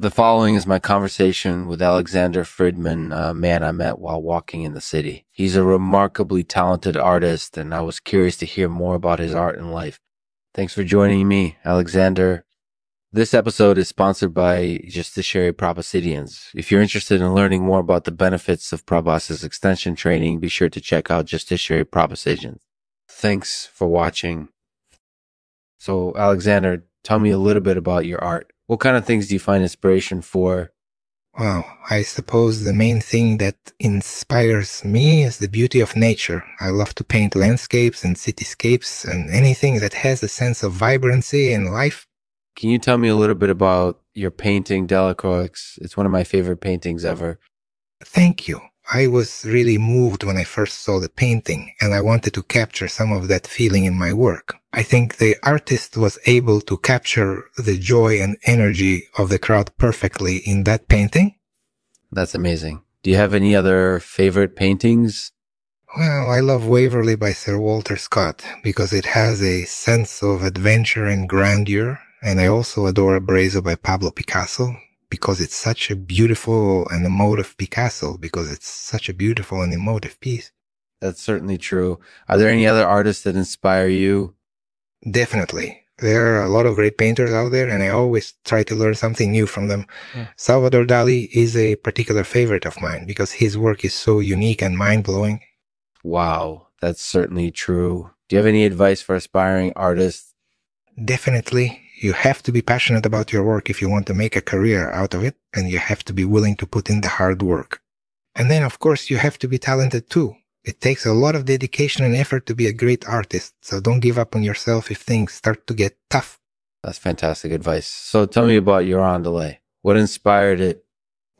The following is my conversation with Alexander Friedman, a man I met while walking in the city. He's a remarkably talented artist, and I was curious to hear more about his art and life. Thanks for joining me, Alexander. This episode is sponsored by Justiciary Proboscidians. If you're interested in learning more about the benefits of proboscis extension training, be sure to check out Justiciary Proboscidians. Thanks for watching. So, Alexander, tell me a little bit about your art. What kind of things do you find inspiration for? Well, I suppose the main thing that inspires me is the beauty of nature. I love to paint landscapes and cityscapes and anything that has a sense of vibrancy and life. Can you tell me a little bit about your painting, Delacroix? It's one of my favorite paintings ever. Thank you. I was really moved when I first saw the painting, and I wanted to capture some of that feeling in my work. I think the artist was able to capture the joy and energy of the crowd perfectly in that painting. That's amazing. Do you have any other favorite paintings? Well, I love Waverley by Sir Walter Scott because it has a sense of adventure and grandeur, and I also adore Abruzzo by Pablo Picasso because it's such a beautiful and emotive Picasso, because it's such a beautiful and emotive piece. That's certainly true. Are there any other artists that inspire you? Definitely. There are a lot of great painters out there, and I always try to learn something new from them. Yeah. Salvador Dali is a particular favorite of mine because his work is so unique and mind blowing. Wow, that's certainly true. Do you have any advice for aspiring artists? Definitely you have to be passionate about your work if you want to make a career out of it, and you have to be willing to put in the hard work. And then, of course, you have to be talented too. It takes a lot of dedication and effort to be a great artist, so don't give up on yourself if things start to get tough. That's fantastic advice. So tell me about your roundelay. What inspired it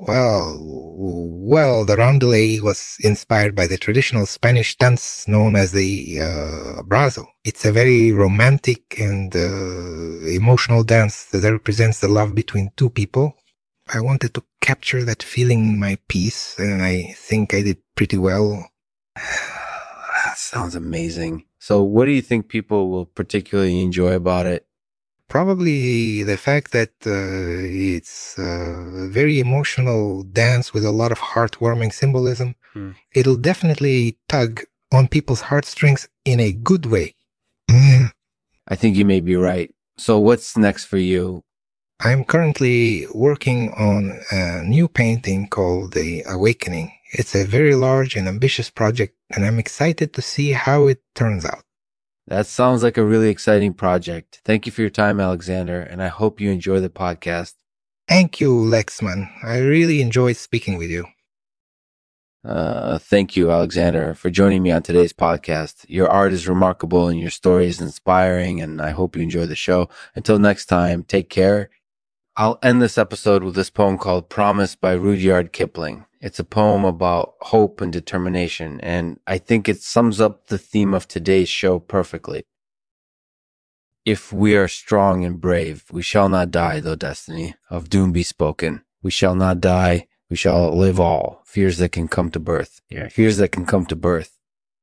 well, well, the roundelay was inspired by the traditional Spanish dance known as the uh, abrazo. It's a very romantic and uh, emotional dance that represents the love between two people. I wanted to capture that feeling in my piece, and I think I did pretty well. That sounds amazing. So, what do you think people will particularly enjoy about it? probably the fact that uh, it's a very emotional dance with a lot of heartwarming symbolism. Mm. It'll definitely tug on people's heartstrings in a good way. Mm. I think you may be right. So, what's next for you? I'm currently working on a new painting called The Awakening. It's a very large and ambitious project, and I'm excited to see how it turns out. That sounds like a really exciting project. Thank you for your time, Alexander, and I hope you enjoy the podcast. Thank you, Lexman. I really enjoyed speaking with you. Uh, thank you, Alexander, for joining me on today's podcast. Your art is remarkable and your story is inspiring, and I hope you enjoy the show. Until next time, take care. I'll end this episode with this poem called Promise by Rudyard Kipling. It's a poem about hope and determination, and I think it sums up the theme of today's show perfectly. If we are strong and brave, we shall not die, though destiny of doom be spoken. We shall not die, we shall live all fears that can come to birth. Yeah, fears that can come to birth.